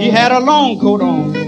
He had a long coat on.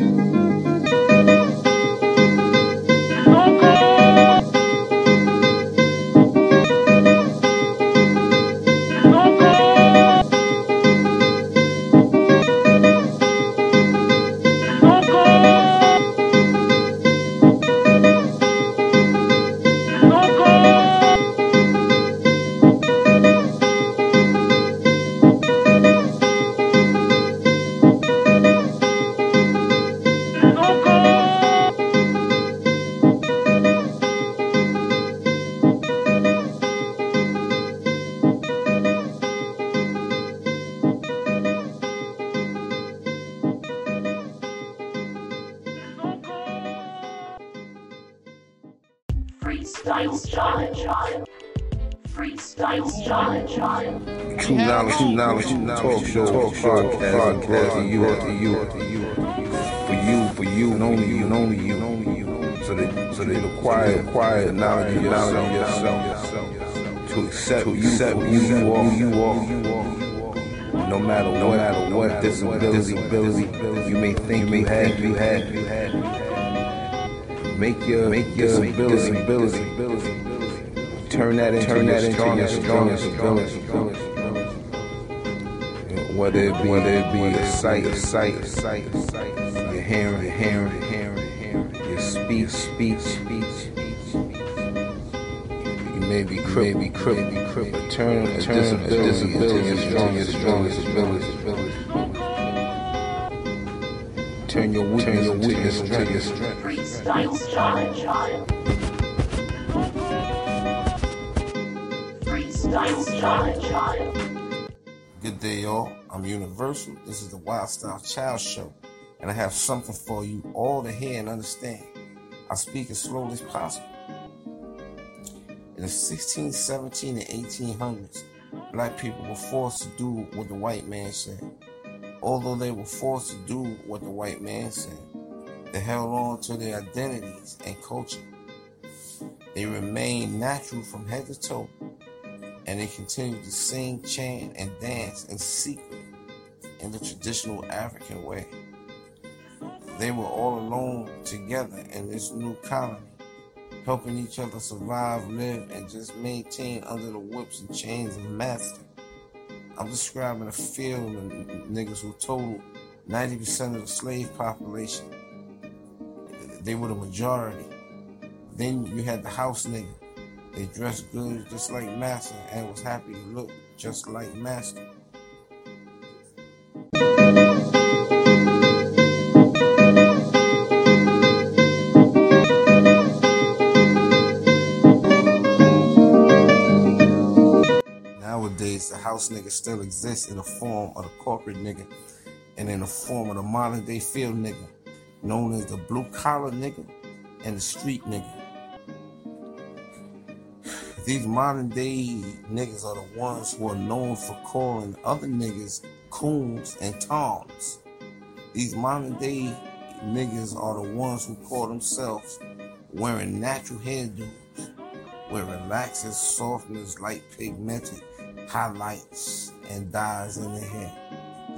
Freestyle style. Freestyle style. Two knowledge, two knowledge, talk show, talk show, podcast, podcast, you, you, you, for you, for you, and only you, and only you, and only you, so that, so that acquire, acquire the knowledge of yourself, yourself, to accept, to accept who you are, you are, no matter, no matter what disability, disability you may think you had, you had, you had. Make your make your disability, disability, turn that into turn that into your strongest ability. Whether it be whether it be a sight, sight, sight, your hearing, your hearing, your hearing, your speech, speech, speech. You may be crippled, may be crippled, crippled. Turn a disability into your strongest, strongest ability. Turn your weakness, Turn your weakness into your strength. Freestyle style. Freestyle style. Good day, y'all. I'm Universal. This is the Wild Style Child Show, and I have something for you all to hear and understand. I speak as slowly as possible. In the 16, 17, and 1800s, black people were forced to do what the white man said. Although they were forced to do what the white man said, they held on to their identities and culture. They remained natural from head to toe, and they continued to sing, chant, and dance in secret in the traditional African way. They were all alone together in this new colony, helping each other survive, live, and just maintain under the whips and chains of master. I'm describing a field of niggas who totaled 90% of the slave population they were the majority. Then you had the house nigga. They dressed good just like Master and was happy to look just like Master. House nigga still exists in the form of the corporate nigga and in the form of the modern day field nigga known as the blue collar nigga and the street nigga. These modern day niggas are the ones who are known for calling other niggas coons and toms. These modern day niggas are the ones who call themselves wearing natural hairdos, with relaxers, softness, light pigmented highlights, and dyes in their hair,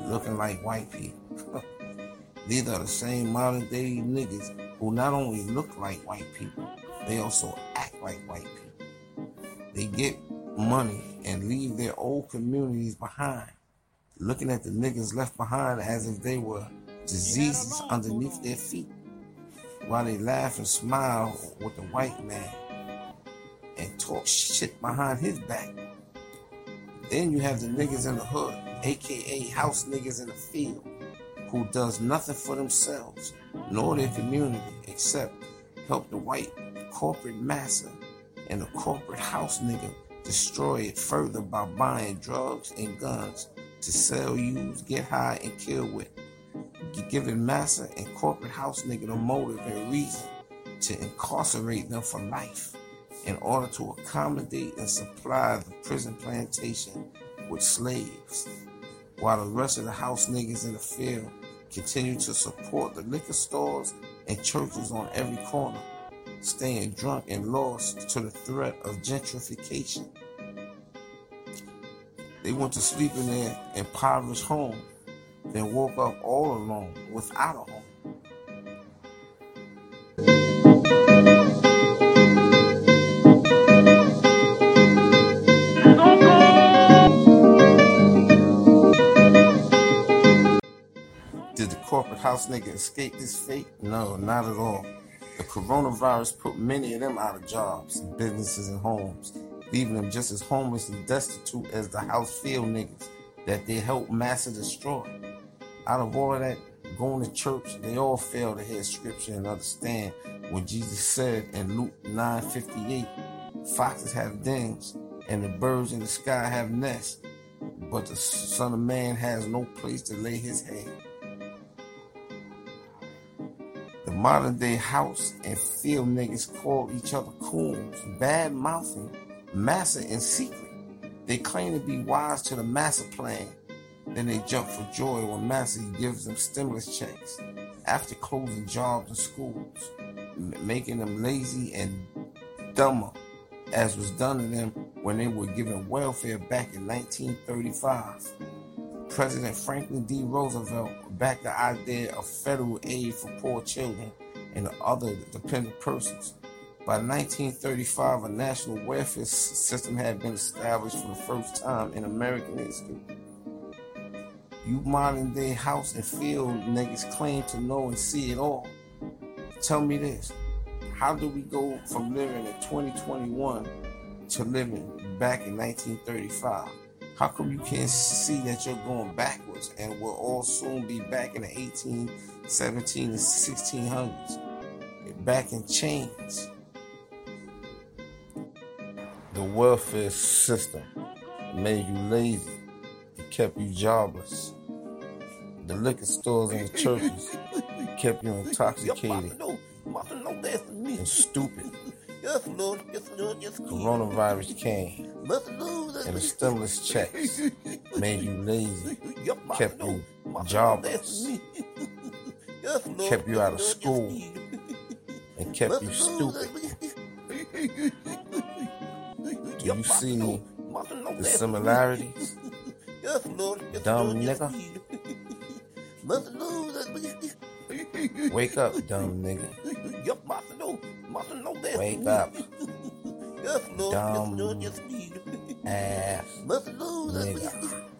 looking like white people. These are the same modern day niggas who not only look like white people, they also act like white people. They get money and leave their old communities behind, looking at the niggas left behind as if they were diseases underneath their feet, while they laugh and smile with the white man and talk shit behind his back. Then you have the niggas in the hood, aka house niggas in the field who does nothing for themselves nor their community except help the white corporate massa and the corporate house nigga destroy it further by buying drugs and guns to sell, use, get high, and kill with. Giving massa and corporate house nigga the motive and reason to incarcerate them for life in order to accommodate and supply the prison plantation with slaves, while the rest of the house niggas in the field continue to support the liquor stores and churches on every corner, staying drunk and lost to the threat of gentrification. They went to sleep in their impoverished home then woke up all alone without a home. Corporate house nigga escape this fate? No, not at all. The coronavirus put many of them out of jobs, businesses, and homes, leaving them just as homeless and destitute as the house field niggas that they helped mass destroy. Out of all of that, going to church, they all fail to hear scripture and understand what Jesus said in Luke 9:58. Foxes have dens, and the birds in the sky have nests, but the Son of Man has no place to lay his head. Modern day house and field niggas call each other coons, bad mouthing Massa in secret. They claim to be wise to the Massa plan. Then they jump for joy when Massa gives them stimulus checks after closing jobs and schools, making them lazy and dumber, as was done to them when they were given welfare back in 1935. President Franklin D. Roosevelt backed the idea of federal aid for poor children and other dependent persons. By 1935, a national welfare system had been established for the first time in American history. You modern day house and field niggas claim to know and see it all. Tell me this how do we go from living in 2021 to living back in 1935? How come you can't see that you're going backwards and we'll all soon be back in the 1817 and 1600s? Back in chains. The welfare system made you lazy. It kept you jobless. The liquor stores and the churches kept you intoxicated and stupid. Yes, Lord. Yes, Lord. Yes, Coronavirus came. And the stimulus checks made you lazy, kept you jobless, that's me. Yes, Lord. kept you out of school, and kept you stupid. Do you see Lord. Master Lord, the similarities? Yes, Lord. Yes, Dumb nigga. me. Master Lord, that's me. Wake up, dumb nigga. Yep, Master Lord. Master Lord, that's Wake up. Dumb Yes, Lord. Yes, me. ass Master nigga.